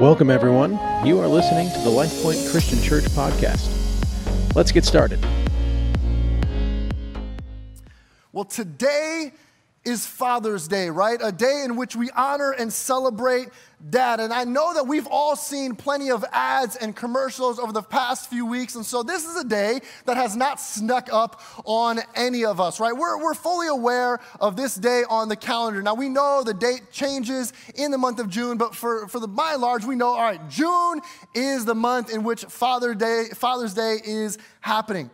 Welcome, everyone. You are listening to the LifePoint Christian Church podcast. Let's get started. Well, today is Father's Day, right? A day in which we honor and celebrate dad. And I know that we've all seen plenty of ads and commercials over the past few weeks. And so this is a day that has not snuck up on any of us, right? We're, we're fully aware of this day on the calendar. Now, we know the date changes in the month of June, but for, for the by and large, we know, all right, June is the month in which Father Day, Father's Day is happening.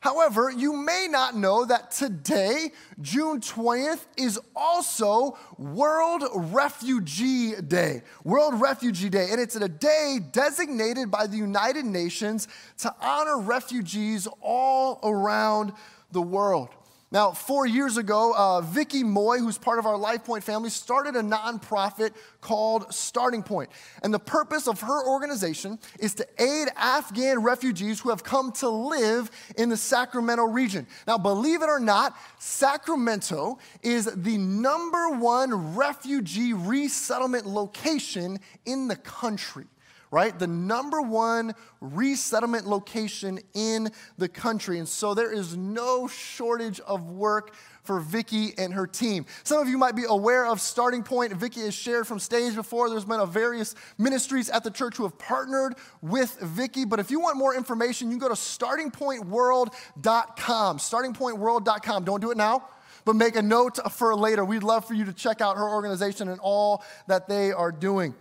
However, you may not know that today, June 20th, is also World Refugee Day. World Refugee Day. And it's a day designated by the United Nations to honor refugees all around the world. Now, four years ago, uh, Vicky Moy, who's part of our LifePoint family, started a nonprofit called Starting Point. And the purpose of her organization is to aid Afghan refugees who have come to live in the Sacramento region. Now, believe it or not, Sacramento is the number one refugee resettlement location in the country right? The number one resettlement location in the country. And so there is no shortage of work for Vicky and her team. Some of you might be aware of Starting Point. Vicky has shared from stage before. There's been a various ministries at the church who have partnered with Vicky. But if you want more information, you can go to startingpointworld.com. Startingpointworld.com. Don't do it now but make a note for later. We'd love for you to check out her organization and all that they are doing.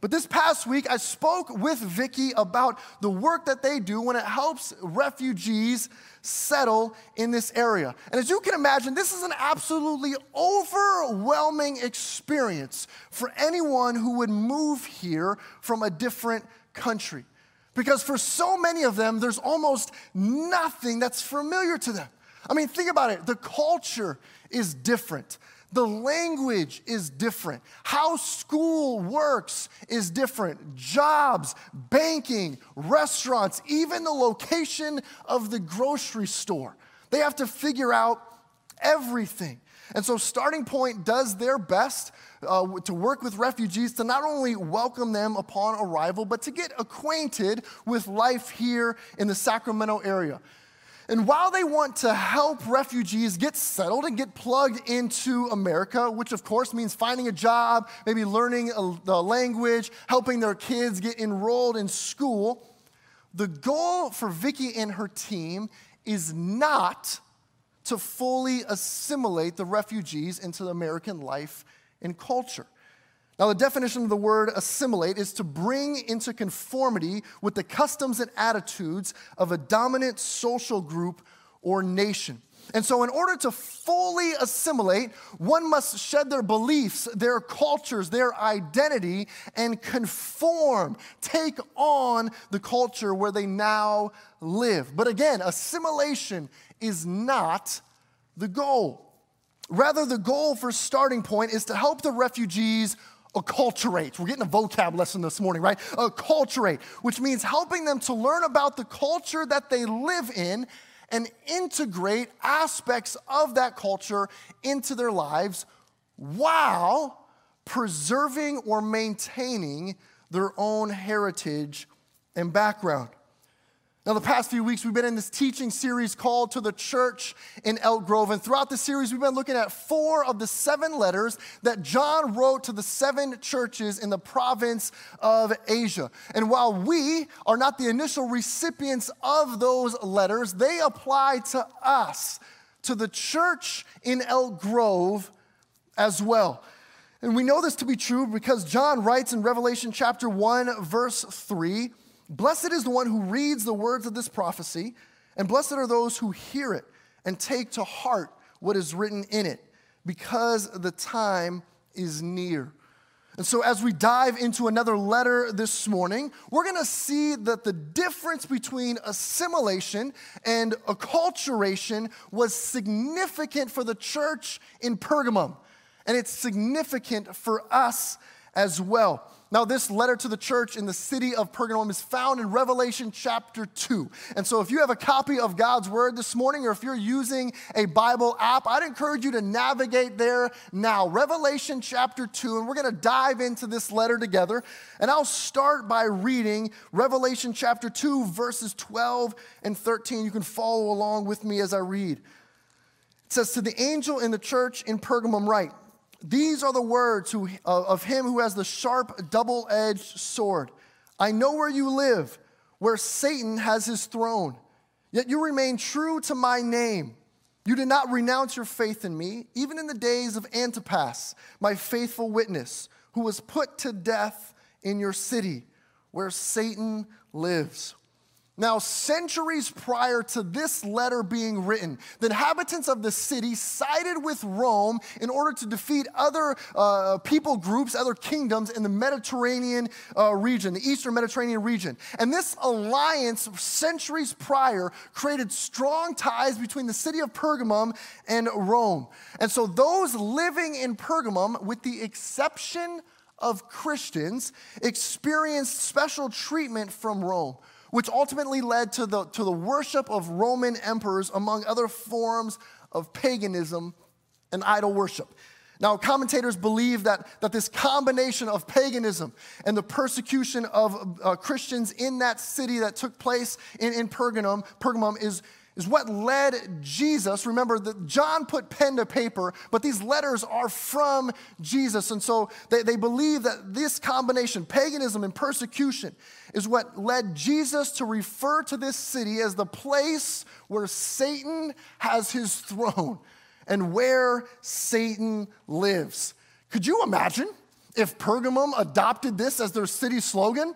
But this past week, I spoke with Vicky about the work that they do when it helps refugees settle in this area. And as you can imagine, this is an absolutely overwhelming experience for anyone who would move here from a different country. Because for so many of them, there's almost nothing that's familiar to them. I mean, think about it the culture is different. The language is different. How school works is different. Jobs, banking, restaurants, even the location of the grocery store. They have to figure out everything. And so, Starting Point does their best uh, to work with refugees to not only welcome them upon arrival, but to get acquainted with life here in the Sacramento area. And while they want to help refugees get settled and get plugged into America, which of course means finding a job, maybe learning the language, helping their kids get enrolled in school, the goal for Vicky and her team is not to fully assimilate the refugees into American life and culture. Now, the definition of the word assimilate is to bring into conformity with the customs and attitudes of a dominant social group or nation. And so, in order to fully assimilate, one must shed their beliefs, their cultures, their identity, and conform, take on the culture where they now live. But again, assimilation is not the goal. Rather, the goal for starting point is to help the refugees acculturate. We're getting a vocab lesson this morning, right? Acculturate, which means helping them to learn about the culture that they live in and integrate aspects of that culture into their lives while preserving or maintaining their own heritage and background. Now, the past few weeks, we've been in this teaching series called To the Church in Elk Grove. And throughout the series, we've been looking at four of the seven letters that John wrote to the seven churches in the province of Asia. And while we are not the initial recipients of those letters, they apply to us, to the church in Elk Grove as well. And we know this to be true because John writes in Revelation chapter 1, verse 3 Blessed is the one who reads the words of this prophecy, and blessed are those who hear it and take to heart what is written in it, because the time is near. And so, as we dive into another letter this morning, we're going to see that the difference between assimilation and acculturation was significant for the church in Pergamum. And it's significant for us as well. Now, this letter to the church in the city of Pergamum is found in Revelation chapter 2. And so, if you have a copy of God's word this morning, or if you're using a Bible app, I'd encourage you to navigate there now. Revelation chapter 2, and we're going to dive into this letter together. And I'll start by reading Revelation chapter 2, verses 12 and 13. You can follow along with me as I read. It says, To the angel in the church in Pergamum, write, these are the words who, of him who has the sharp, double edged sword. I know where you live, where Satan has his throne. Yet you remain true to my name. You did not renounce your faith in me, even in the days of Antipas, my faithful witness, who was put to death in your city, where Satan lives. Now, centuries prior to this letter being written, the inhabitants of the city sided with Rome in order to defeat other uh, people groups, other kingdoms in the Mediterranean uh, region, the Eastern Mediterranean region. And this alliance, centuries prior, created strong ties between the city of Pergamum and Rome. And so, those living in Pergamum, with the exception of Christians, experienced special treatment from Rome which ultimately led to the, to the worship of Roman emperors, among other forms of paganism and idol worship. Now, commentators believe that, that this combination of paganism and the persecution of uh, Christians in that city that took place in, in Pergamum, Pergamum is, is what led Jesus. Remember that John put pen to paper, but these letters are from Jesus. And so they, they believe that this combination, paganism and persecution, is what led Jesus to refer to this city as the place where Satan has his throne and where Satan lives. Could you imagine if Pergamum adopted this as their city slogan?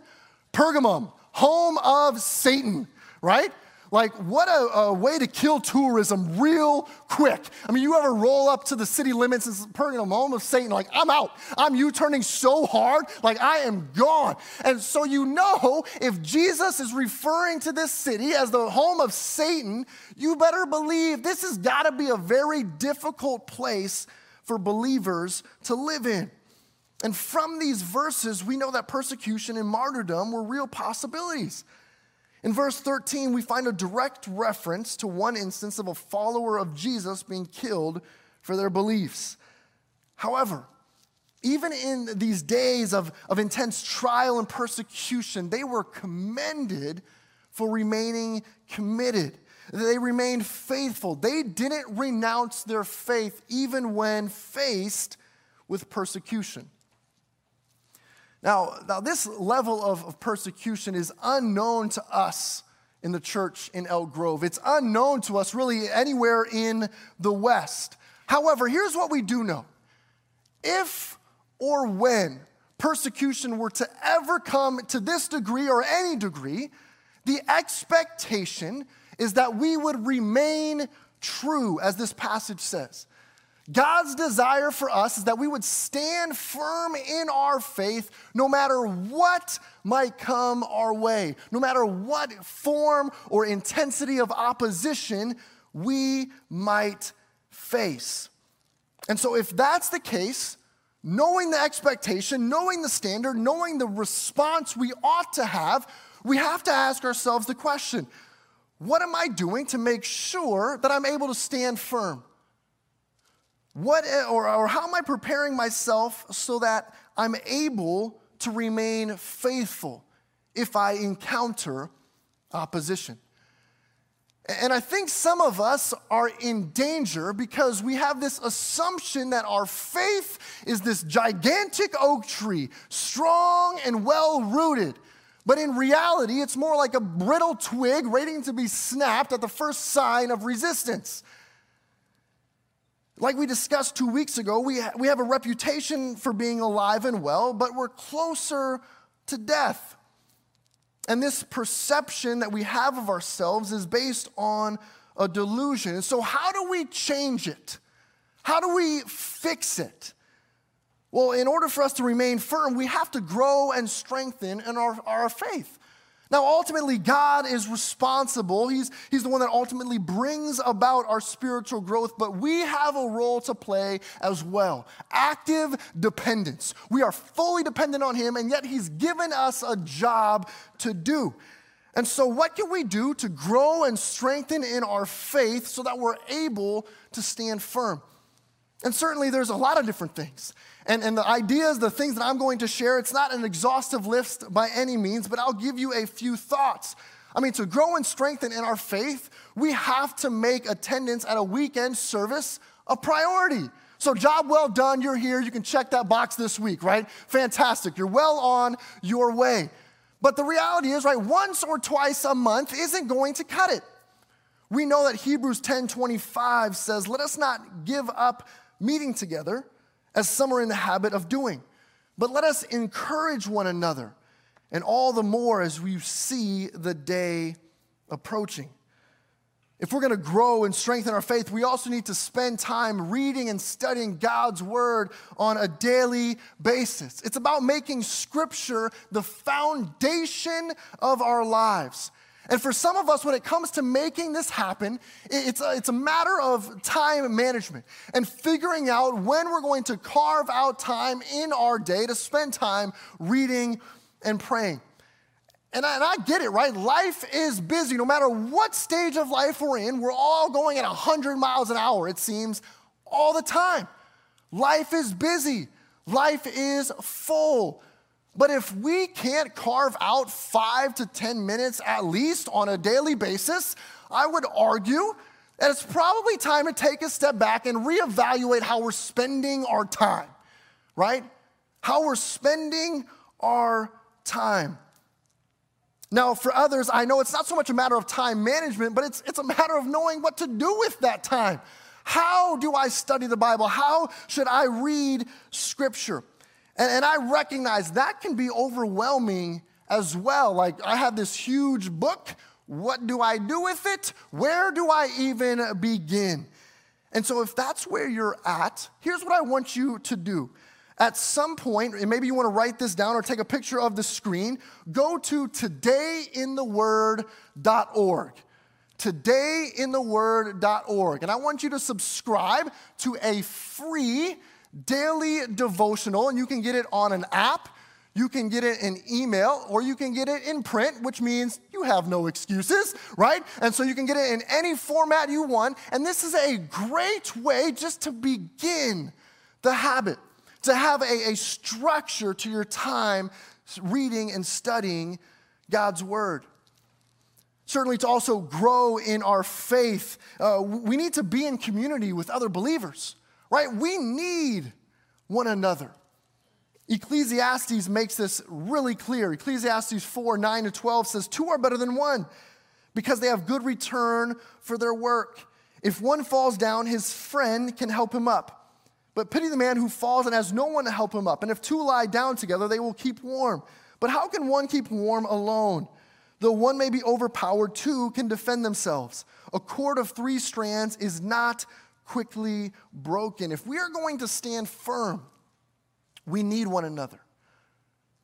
Pergamum, home of Satan, right? Like, what a, a, way to kill tourism real quick. I mean, you ever roll up to the city limits and Pergamum, home of Satan, like, I'm out. I'm U turning so hard, like, I am gone. And so, you know, if Jesus is referring to this city as the home of Satan, you better believe this has got to be a very difficult place for believers to live in. And from these verses, we know that persecution and martyrdom were real possibilities. In verse 13, we find a direct reference to one instance of a follower of Jesus being killed for their beliefs. However, even in these days of, of intense trial and persecution, they were commended for remaining committed. They remained faithful. They didn't renounce their faith even when faced with persecution. Now, now this level of, of persecution is unknown to us in the church in Elk Grove. It's unknown to us really anywhere in the West. However, here's what we do know if or when persecution were to ever come to this degree or any degree, the expectation is that we would remain true, as this passage says. God's desire for us is that we would stand firm in our faith no matter what might come our way, no matter what form or intensity of opposition we might face. And so, if that's the case, knowing the expectation, knowing the standard, knowing the response we ought to have, we have to ask ourselves the question what am I doing to make sure that I'm able to stand firm? What, eh, or, or how am I preparing myself so that I'm able to remain faithful if I encounter opposition? And I think some of us are in danger because we have this assumption that our faith is this gigantic oak tree, strong and well rooted. But in reality, it's more like a brittle twig waiting to be snapped at the first sign of resistance. Like we discussed two weeks ago, we, ha- we have a reputation for being alive and well, but we're closer to death. And this perception that we have of ourselves is based on a delusion. So, how do we change it? How do we fix it? Well, in order for us to remain firm, we have to grow and strengthen in our, our faith. Now, ultimately, God is responsible. He's, he's the one that ultimately brings about our spiritual growth, but we have a role to play as well. Active dependence. We are fully dependent on Him, and yet He's given us a job to do. And so, what can we do to grow and strengthen in our faith so that we're able to stand firm? And certainly, there's a lot of different things. And, and the ideas, the things that I'm going to share, it's not an exhaustive list by any means, but I'll give you a few thoughts. I mean, to grow and strengthen in our faith, we have to make attendance at a weekend service a priority. So, job well done, you're here, you can check that box this week, right? Fantastic, you're well on your way. But the reality is, right, once or twice a month isn't going to cut it. We know that Hebrews 10 25 says, Let us not give up meeting together as some are in the habit of doing. But let us encourage one another, and all the more as we see the day approaching. If we're going to grow and strengthen our faith, we also need to spend time reading and studying God's word on a daily basis. It's about making scripture the foundation of our lives. And for some of us, when it comes to making this happen, it's a, it's a matter of time management and figuring out when we're going to carve out time in our day to spend time reading and praying. And I, and I, get it, right? Life is busy. No matter what stage of life we're in, we're all going at 100 miles an hour, it seems, all the time. Life is busy. Life is full. But if we can't carve out five to 10 minutes at least on a daily basis, I would argue that it's probably time to take a step back and reevaluate how we're spending our time, right? How we're spending our time. Now, for others, I know it's not so much a matter of time management, but it's, it's a matter of knowing what to do with that time. How do I study the Bible? How should I read Scripture? And, and I recognize that can be overwhelming as well. Like, I have this huge book. What do I do with it? Where do I even begin? And so, if that's where you're at, here's what I want you to do. At some point, and maybe you want to write this down or take a picture of the screen, go to todayintheword.org. Todayintheword.org. And I want you to subscribe to a free daily devotional, and you can get it on an app, you can get it in email, or you can get it in print, which means you have no excuses, right? And so you can get it in any format you want. And this is a great way just to begin the habit, to have a, a structure to your time reading and studying God's Word certainly to also grow in our faith, uh, we need to be in community with other believers right? We need one another. Ecclesiastes makes this really clear. Ecclesiastes 4 9 to 12 says, Two are better than one because they have good return for their work. If one falls down, his friend can help him up. But pity the man who falls and has no one to help him up. And if two lie down together, they will keep warm. But how can one keep warm alone? Though one may be overpowered, two can defend themselves. A cord of three strands is not quickly broken. If we are going to stand firm, we need one another.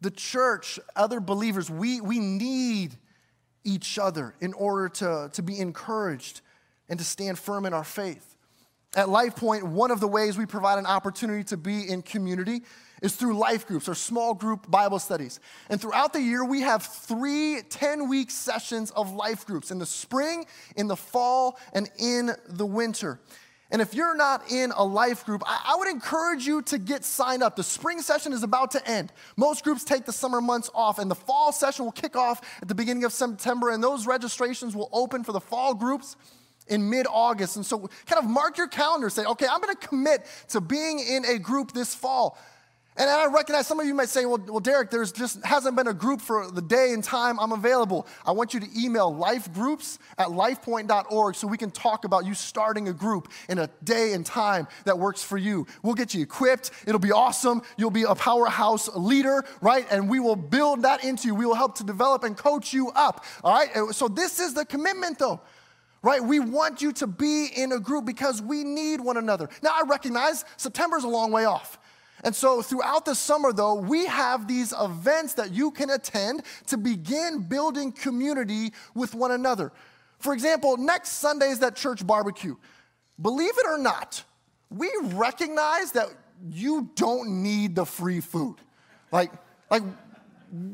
The church, other believers, we, we need each other in order to, to be encouraged and to stand firm in our faith. At LifePoint, one of the ways we provide an opportunity to be in community is through life groups or small group Bible studies. And throughout the year, we have three 10 week sessions of life groups in the spring, in the fall, and in the winter. And if you're not in a life group, I, would encourage you to get signed up. The spring session is about to end. Most groups take the summer months off, and the fall session will kick off at the beginning of September, and those registrations will open for the fall groups in mid August. And so, kind of mark your calendar, say, okay, I'm gonna commit to being in a group this fall. And I recognize some of you might say, well, well, Derek, there's just hasn't been a group for the day and time I'm available. I want you to email lifegroups at lifepoint.org so we can talk about you starting a group in a day and time that works for you. We'll get you equipped. It'll be awesome. You'll be a powerhouse leader, right? And we will build that into you. We will help to develop and coach you up, all right? So this is the commitment, though right? We want you to be in a group because we need one another. Now, I recognize September is a long way off. And so, throughout the summer, though, we have these events that you can attend to begin building community with one another. For example, next Sunday is that church barbecue. Believe it or not, we recognize that you don't need the free food. Like, like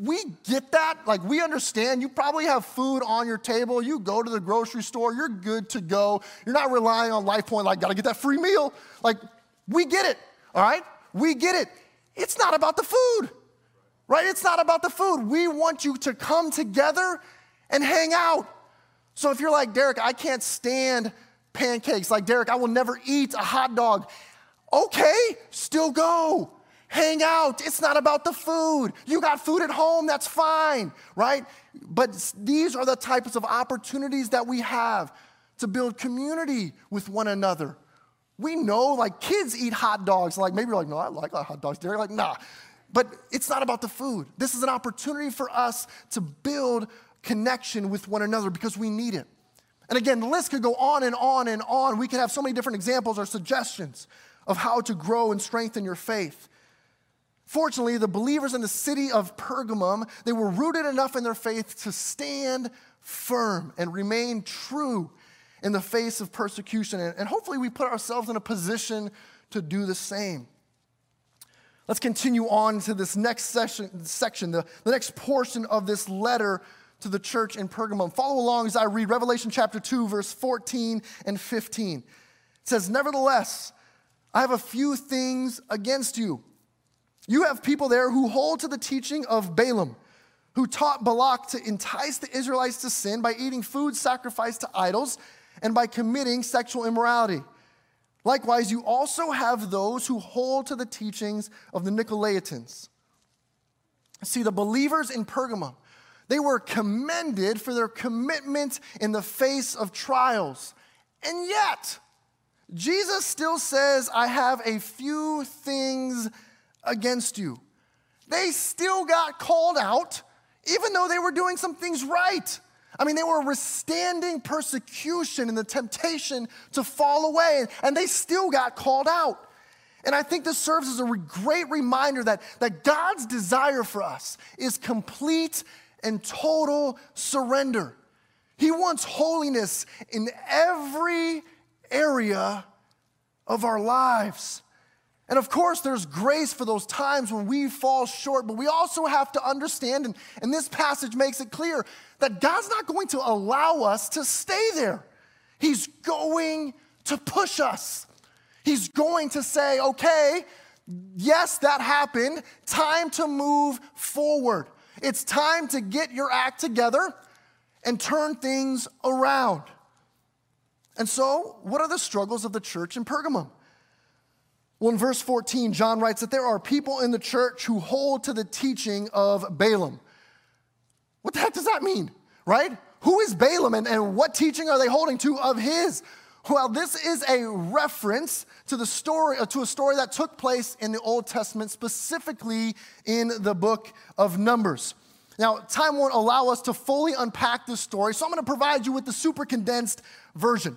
we get that. Like, we understand. You probably have food on your table. You go to the grocery store, you're good to go. You're not relying on LifePoint, like, gotta get that free meal. Like, we get it, all right? We get it. It's not about the food, right? It's not about the food. We want you to come together and hang out. So if you're like, Derek, I can't stand pancakes, like, Derek, I will never eat a hot dog. Okay, still go. Hang out. It's not about the food. You got food at home, that's fine, right? But these are the types of opportunities that we have to build community with one another. We know, like, kids eat hot dogs. Like, maybe you're like, no, I like hot dogs. They're like, nah. But it's not about the food. This is an opportunity for us to build connection with one another because we need it. And again, the list could go on and on and on. We could have so many different examples or suggestions of how to grow and strengthen your faith. Fortunately, the believers in the city of Pergamum, they were rooted enough in their faith to stand firm and remain true in the face of persecution. And hopefully, we put ourselves in a position to do the same. Let's continue on to this next session, section, the, the next portion of this letter to the church in Pergamum. Follow along as I read Revelation chapter 2, verse 14 and 15. It says, Nevertheless, I have a few things against you. You have people there who hold to the teaching of Balaam, who taught Balak to entice the Israelites to sin by eating food sacrificed to idols and by committing sexual immorality. Likewise, you also have those who hold to the teachings of the Nicolaitans. See, the believers in Pergamum, they were commended for their commitment in the face of trials. And yet, Jesus still says, I have a few things against you. They still got called out, even though they were doing some things right. I mean, they were withstanding persecution and the temptation to fall away, and they still got called out. And I think this serves as a great reminder that, that God's desire for us is complete and total surrender. He wants holiness in every area of our lives. And of course, there's grace for those times when we fall short, but we also have to understand, and, and this passage makes it clear, that God's not going to allow us to stay there. He's going to push us. He's going to say, okay, yes, that happened. Time to move forward. It's time to get your act together and turn things around. And so, what are the struggles of the church in Pergamum? Well, in verse 14, John writes that there are people in the church who hold to the teaching of Balaam. What the heck does that mean, right? Who is Balaam and, and what teaching are they holding to of his? Well, this is a reference to the story, uh, to a story that took place in the Old Testament, specifically in the book of Numbers. Now, time won't allow us to fully unpack this story, so I'm going to provide you with the super condensed version.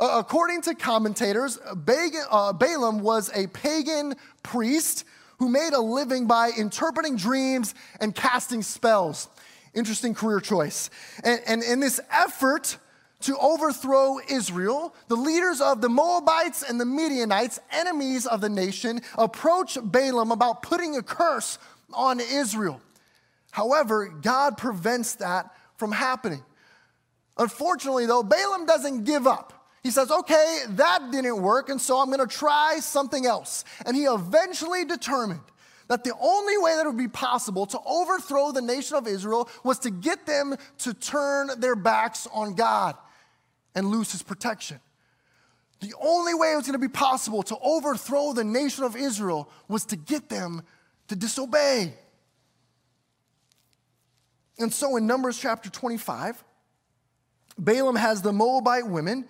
Uh, according to commentators, uh, Balaam was a pagan priest who made a living by interpreting dreams and casting spells. Interesting career choice. And, and in this effort to overthrow Israel, the leaders of the Moabites and the Midianites, enemies of the nation, approached Balaam about putting a curse on Israel. However, God prevents that from happening. Unfortunately, though, Balaam doesn't give up. He says, okay, that didn't work, and so I'm gonna try something else. And he eventually determined that the only way that would be possible to overthrow the nation of Israel was to get them to turn their backs on God and lose his protection. The only way it was gonna be possible to overthrow the nation of Israel was to get them to disobey. And so in Numbers chapter 25, Balaam has the Moabite women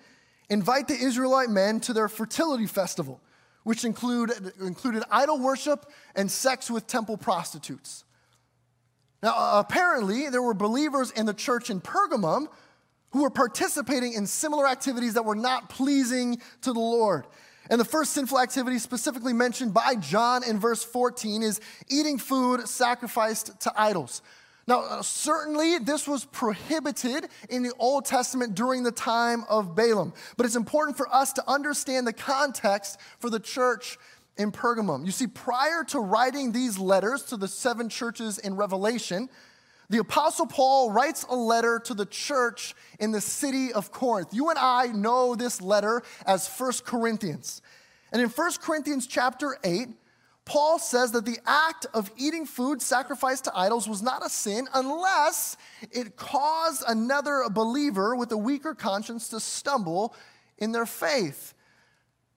invite the Israelite men to their fertility festival, which include, included idol worship and sex with temple prostitutes. Now, apparently, there were believers in the church in Pergamum who were participating in similar activities that were not pleasing to the Lord. And the first sinful activity specifically mentioned by John in verse 14 is eating food sacrificed to idols. Now, uh, certainly this was prohibited in the Old Testament during the time of Balaam, but it's important for us to understand the context for the church in Pergamum. You see, prior to writing these letters to the seven churches in Revelation, the Apostle Paul writes a letter to the church in the city of Corinth. You and I know this letter as First Corinthians. And in First Corinthians chapter 8, Paul says that the act of eating food sacrificed to idols was not a sin unless it caused another believer with a weaker conscience to stumble in their faith.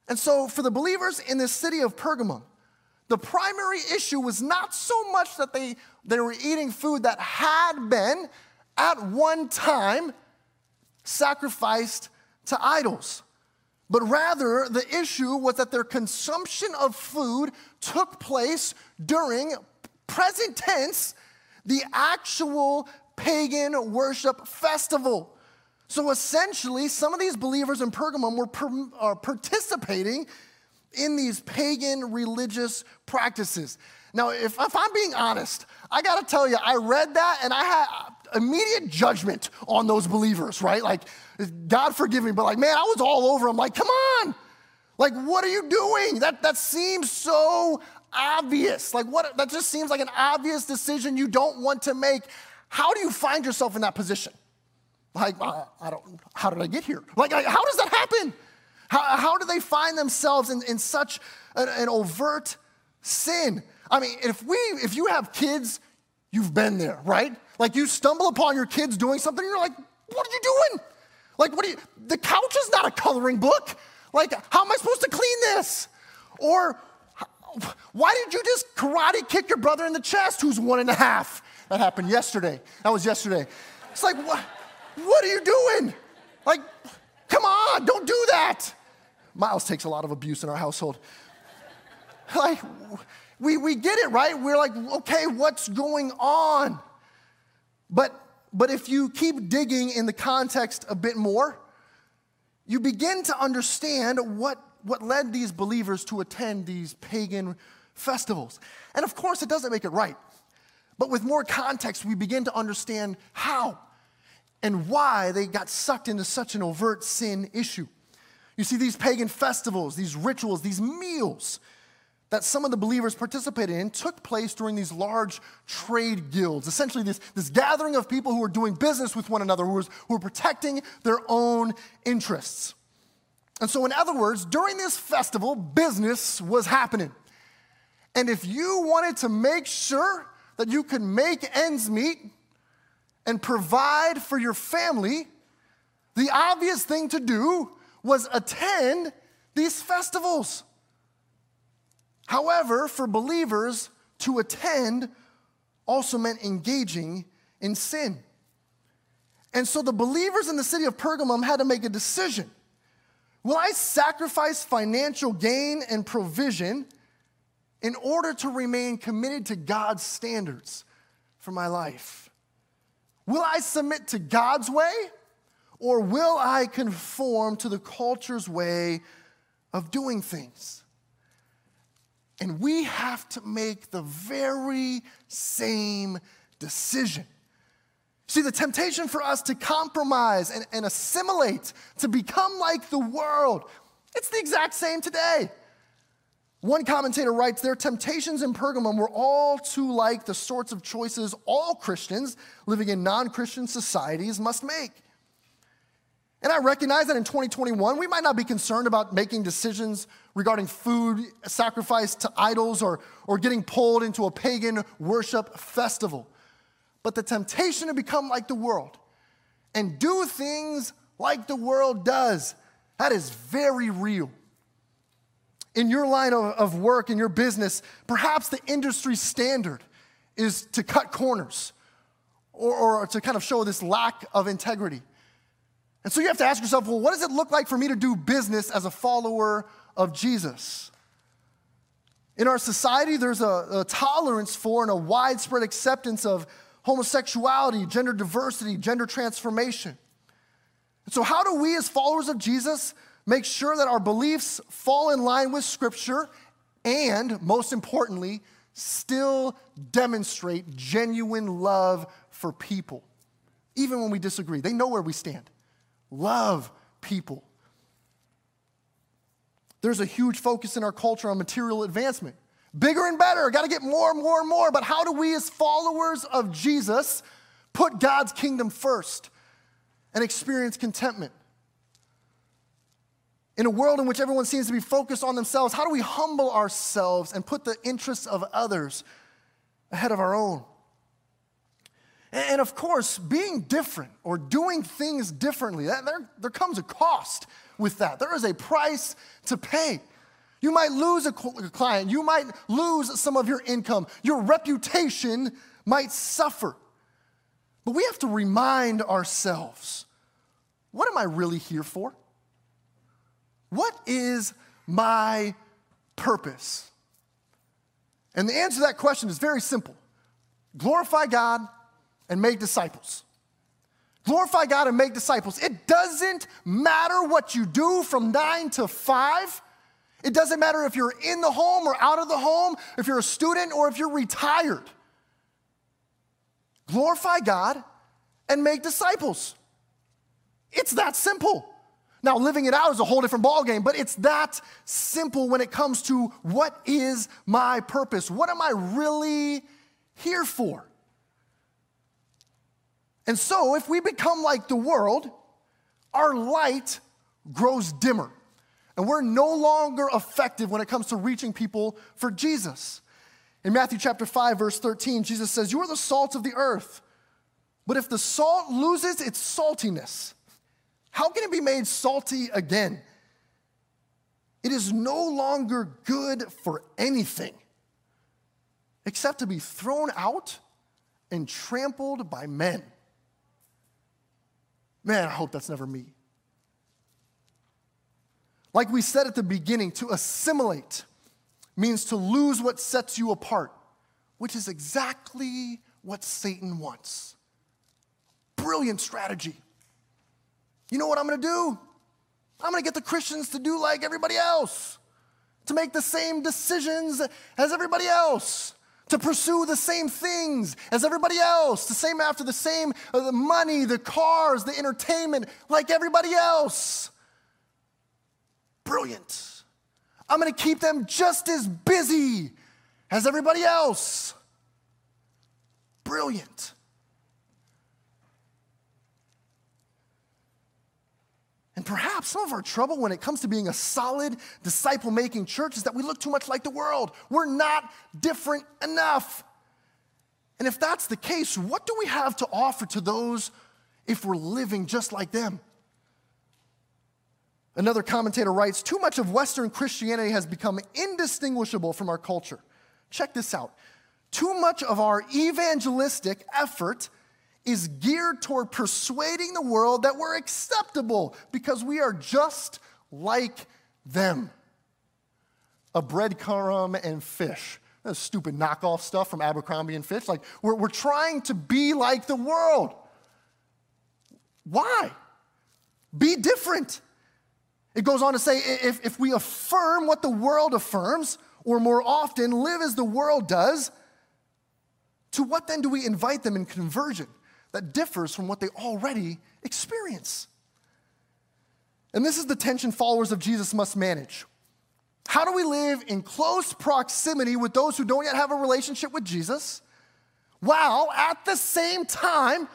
And so, for the believers in the city of Pergamum, the primary issue was not so much that they, they were eating food that had been at one time sacrificed to idols. But rather, the issue was that their consumption of food took place during present tense, the actual pagan worship festival. So essentially, some of these believers in Pergamum were per, uh, participating in these pagan religious practices. Now, if, if I'm being honest, I gotta tell you, I read that and I had immediate judgment on those believers, right? Like, God forgive me, but like, man, I was all over them. Like, come on. Like, what are you doing? That, that seems so obvious. Like, what, that just seems like an obvious decision you don't want to make. How do you find yourself in that position? Like, I, I don't, how did I get here? Like, how does that happen? How, how do they find themselves in, in such an, an overt sin? I mean, if we, if you have kids, you've been there, right? Like you stumble upon your kids doing something, and you're like, what are you doing? Like, what do you, the couch is not a coloring book. Like, how am I supposed to clean this? Or, why did you just karate kick your brother in the chest who's one and a half? That happened yesterday. That was yesterday. It's like, what, what are you doing? Like, come on, don't do that. Miles takes a lot of abuse in our household. Like, we, we get it, right? We're like, okay, what's going on? But, but if you keep digging in the context a bit more, you begin to understand what, what led these believers to attend these pagan festivals. And of course, it doesn't make it right. But with more context, we begin to understand how and why they got sucked into such an overt sin issue. You see, these pagan festivals, these rituals, these meals, that some of the believers participated in took place during these large trade guilds, essentially, this, this gathering of people who were doing business with one another, who, who were protecting their own interests. And so, in other words, during this festival, business was happening. And if you wanted to make sure that you could make ends meet and provide for your family, the obvious thing to do was attend these festivals. However, for believers to attend also meant engaging in sin. And so the believers in the city of Pergamum had to make a decision. Will I sacrifice financial gain and provision in order to remain committed to God's standards for my life? Will I submit to God's way or will I conform to the culture's way of doing things? And we have to make the very same decision. See, the temptation for us to compromise and, and, assimilate, to become like the world, it's the exact same today. One commentator writes their temptations in Pergamum were all too like the sorts of choices all Christians living in non Christian societies must make. And I recognize that in 2021, we might not be concerned about making decisions regarding food sacrifice to idols or, or getting pulled into a pagan worship festival. But the temptation to become like the world and do things like the world does, that is very real. In your line of, of work, in your business, perhaps the industry standard is to cut corners or, or to kind of show this lack of integrity. And so you have to ask yourself, well, what does it look like for me to do business as a follower of Jesus? In our society, there's a, a tolerance for and a widespread acceptance of homosexuality, gender diversity, gender transformation. And so, how do we, as followers of Jesus, make sure that our beliefs fall in line with Scripture, and most importantly, still demonstrate genuine love for people, even when we disagree. They know where we stand. Love people. There's a huge focus in our culture on material advancement. Bigger and better, got to get more and more and more. But how do we, as followers of Jesus, put God's kingdom first and experience contentment? In a world in which everyone seems to be focused on themselves, how do we humble ourselves and put the interests of others ahead of our own? And of course, being different or doing things differently, that, there, there comes a cost with that. There is a price to pay. You might lose a client, you might lose some of your income, your reputation might suffer. But we have to remind ourselves what am I really here for? What is my purpose? And the answer to that question is very simple glorify God and make disciples. Glorify God and make disciples. It doesn't matter what you do from nine to five. It doesn't matter if you're in the home or out of the home, if you're a student or if you're retired. Glorify God and make disciples. It's that simple. Now, living it out is a whole different ballgame, but it's that simple when it comes to what is my purpose? What am I really here for? And so, if we become like the world, our light grows dimmer. And we're no longer effective when it comes to reaching people for Jesus. In Matthew chapter 5, verse 13, Jesus says, You are the salt of the earth. But if the salt loses its saltiness, how can it be made salty again? It is no longer good for anything except to be thrown out and trampled by men. Man, I hope that's never me. Like we said at the beginning, to assimilate means to lose what sets you apart, which is exactly what Satan wants. Brilliant strategy. You know what I'm gonna do? I'm gonna get the Christians to do like everybody else, to make the same decisions as everybody else to pursue the same things as everybody else, the same after the same uh, the money, the cars, the entertainment, like everybody else. Brilliant. I'm going to keep them just as busy as everybody else. Brilliant. Perhaps some of our trouble when it comes to being a solid disciple making church is that we look too much like the world. We're not different enough. And if that's the case, what do we have to offer to those if we're living just like them? Another commentator writes Too much of Western Christianity has become indistinguishable from our culture. Check this out. Too much of our evangelistic effort is geared toward persuading the world that we're acceptable because we are just like them. A breadcrumb and fish. That's stupid knockoff stuff from Abercrombie and Fitch. Like, we're, we're trying to be like the world. Why? Be different. It goes on to say if, if we affirm what the world affirms, or more often live as the world does, to what then do we invite them in conversion? That differs from what they already experience. And this is the tension followers of Jesus must manage. How do we live in close proximity with those who don't yet have a relationship with Jesus, while at the same time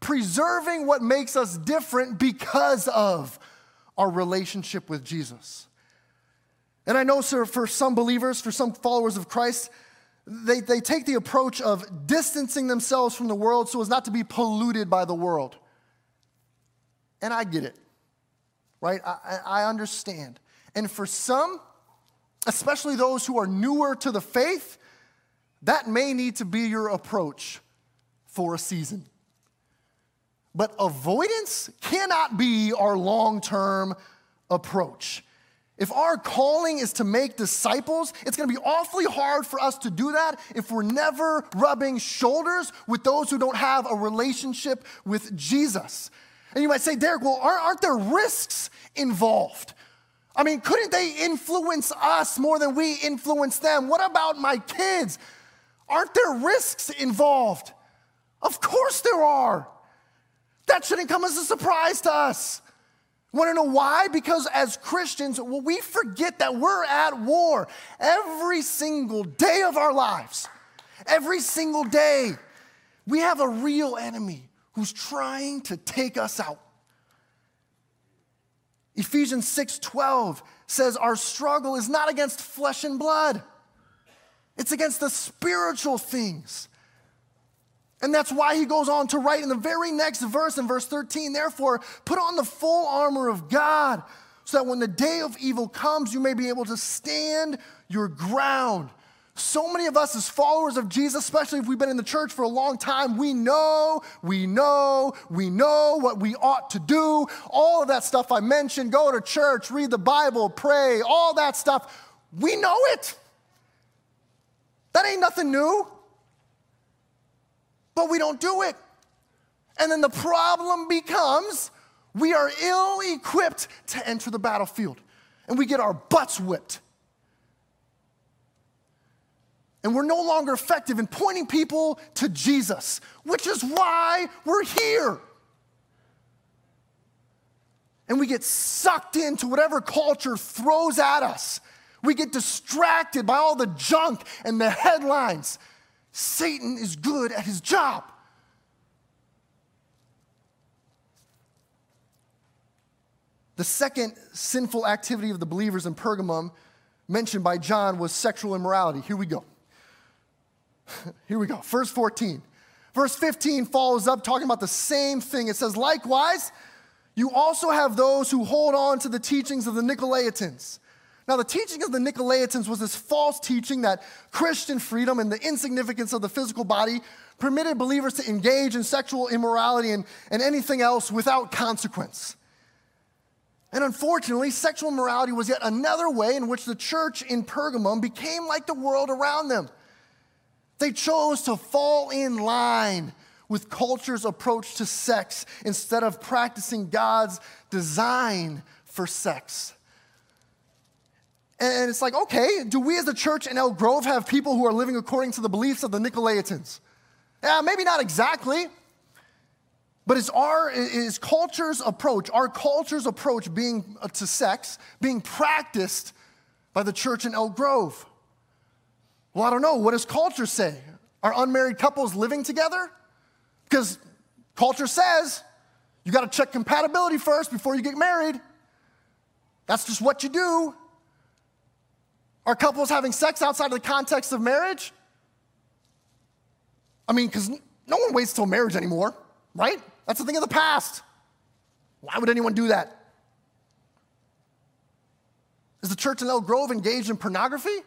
preserving what makes us different because of our relationship with Jesus? And I know, sir, for some believers, for some followers of Christ, they, they take the approach of distancing themselves from the world so as not to be polluted by the world. And I get it, right? I, I understand. And for some, especially those who are newer to the faith, that may need to be your approach for a season. But avoidance cannot be our long term approach. If our calling is to make disciples, it's gonna be awfully hard for us to do that if we're never rubbing shoulders with those who don't have a relationship with Jesus. And you might say, Derek, well, aren't there risks involved? I mean, couldn't they influence us more than we influence them? What about my kids? Aren't there risks involved? Of course there are. That shouldn't come as a surprise to us. Want to know why? Because as Christians, well, we forget that we're at war every single day of our lives. Every single day, we have a real enemy who's trying to take us out. Ephesians 6:12 says our struggle is not against flesh and blood. It's against the spiritual things. And that's why he goes on to write in the very next verse, in verse 13, therefore, put on the full armor of God, so that when the day of evil comes, you may be able to stand your ground. So many of us, as followers of Jesus, especially if we've been in the church for a long time, we know, we know, we know what we ought to do. All of that stuff I mentioned go to church, read the Bible, pray, all that stuff. We know it. That ain't nothing new. But we don't do it. And then the problem becomes we are ill equipped to enter the battlefield and we get our butts whipped. And we're no longer effective in pointing people to Jesus, which is why we're here. And we get sucked into whatever culture throws at us. We get distracted by all the junk and the headlines. Satan is good at his job. The second sinful activity of the believers in Pergamum mentioned by John was sexual immorality. Here we go. Here we go. Verse 14. Verse 15 follows up talking about the same thing. It says, Likewise, you also have those who hold on to the teachings of the Nicolaitans. Now, the teaching of the Nicolaitans was this false teaching that Christian freedom and the insignificance of the physical body permitted believers to engage in sexual immorality and, and anything else without consequence. And unfortunately, sexual immorality was yet another way in which the church in Pergamum became like the world around them. They chose to fall in line with culture's approach to sex instead of practicing God's design for sex. And it's like, okay, do we as a church in Elk Grove have people who are living according to the beliefs of the Nicolaitans? Yeah, maybe not exactly. But is our is culture's approach, our culture's approach being uh, to sex, being practiced by the church in Elk Grove? Well, I don't know. What does culture say? Are unmarried couples living together? Because culture says you got to check compatibility first before you get married. That's just what you do. Are couples having sex outside of the context of marriage? I mean, because no one waits till marriage anymore, right? That's a thing of the past. Why would anyone do that? Is the church in Elk Grove engaged in pornography?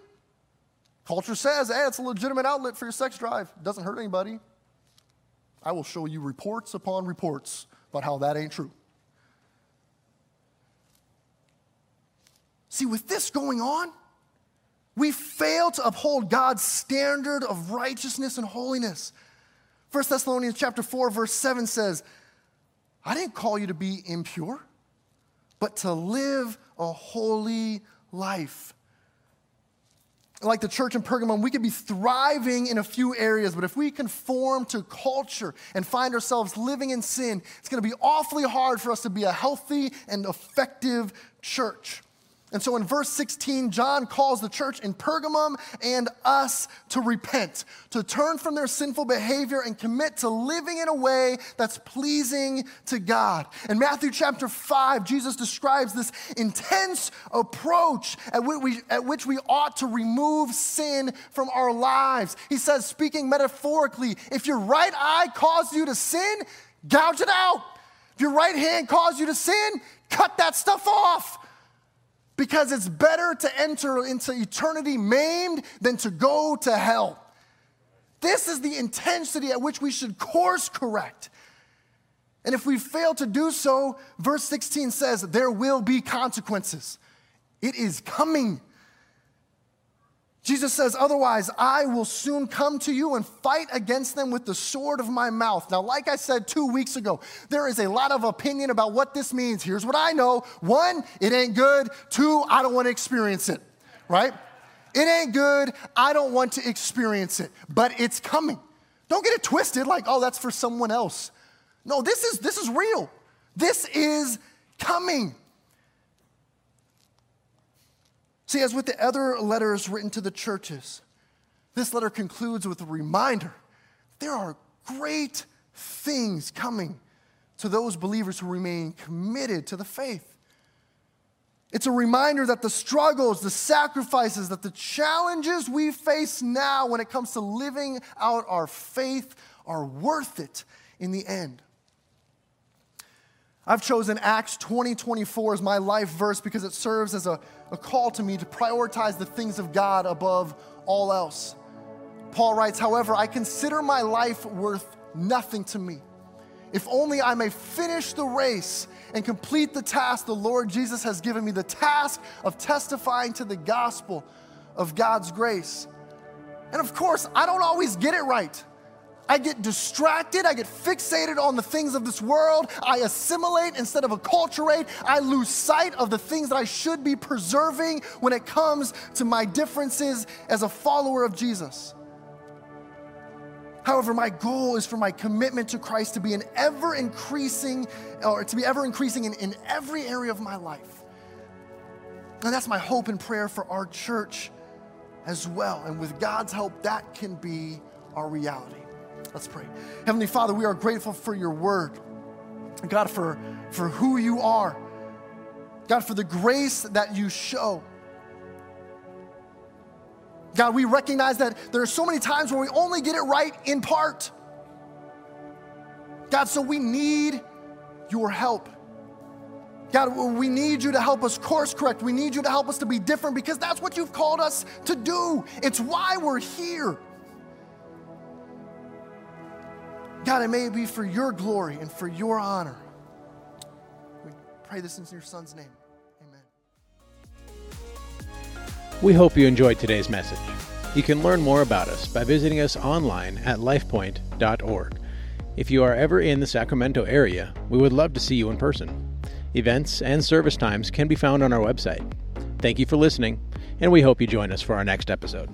Culture says, hey, it's a legitimate outlet for your sex drive. It doesn't hurt anybody. I will show you reports upon reports about how that ain't true. See, with this going on, we fail to uphold God's standard of righteousness and holiness. 1 Thessalonians chapter 4 verse 7 says, I didn't call you to be impure, but to live a holy life. Like the church in Pergamum, we could be thriving in a few areas, but if we conform to culture and find ourselves living in sin, it's going to be awfully hard for us to be a healthy and effective church. And so in verse 16, John calls the church in Pergamum and us to repent, to turn from their sinful behavior and commit to living in a way that's pleasing to God. In Matthew chapter 5, Jesus describes this intense approach at which we, at which we ought to remove sin from our lives. He says, speaking metaphorically, if your right eye causes you to sin, gouge it out. If your right hand causes you to sin, cut that stuff off because it's better to enter into eternity maimed than to go to hell. This is the intensity at which we should course correct. And if we fail to do so, verse 16 says, there will be consequences. It is coming. Jesus says, Otherwise, I will soon come to you and fight against them with the sword of my mouth. Now, like I said two weeks ago, there is a lot of opinion about what this means. Here's what I know one, it ain't good. Two, I don't want to experience it, right? It ain't good. I don't want to experience it, but it's coming. Don't get it twisted like, oh, that's for someone else. No, this is, this is real. This is coming. See, as with the other letters written to the churches, this letter concludes with a reminder there are great things coming to those believers who remain committed to the faith. It's a reminder that the struggles, the sacrifices, that the challenges we face now when it comes to living out our faith are worth it in the end. I've chosen Acts 20 24 as my life verse because it serves as a, a call to me to prioritize the things of God above all else. Paul writes, however, I consider my life worth nothing to me. If only I may finish the race and complete the task the Lord Jesus has given me the task of testifying to the gospel of God's grace. And of course, I don't always get it right. I get distracted. I get fixated on the things of this world. I assimilate instead of acculturate. I lose sight of the things that I should be preserving when it comes to my differences as a follower of Jesus. However, my goal is for my commitment to Christ to be an ever increasing, or to be ever increasing in, in every area of my life. And that's my hope and prayer for our church as well. And with God's help, that can be our reality. Let's pray. Heavenly Father, we are grateful for your word. God, for, for who you are. God, for the grace that you show. God, we recognize that there are so many times where we only get it right in part. God, so we need your help. God, we need you to help us course correct. We need you to help us to be different because that's what you've called us to do. It's why we're here. God, it may be for your glory and for your honor. We pray this in your son's name. Amen. We hope you enjoyed today's message. You can learn more about us by visiting us online at lifepoint.org. If you are ever in the Sacramento area, we would love to see you in person. Events and service times can be found on our website. Thank you for listening, and we hope you join us for our next episode.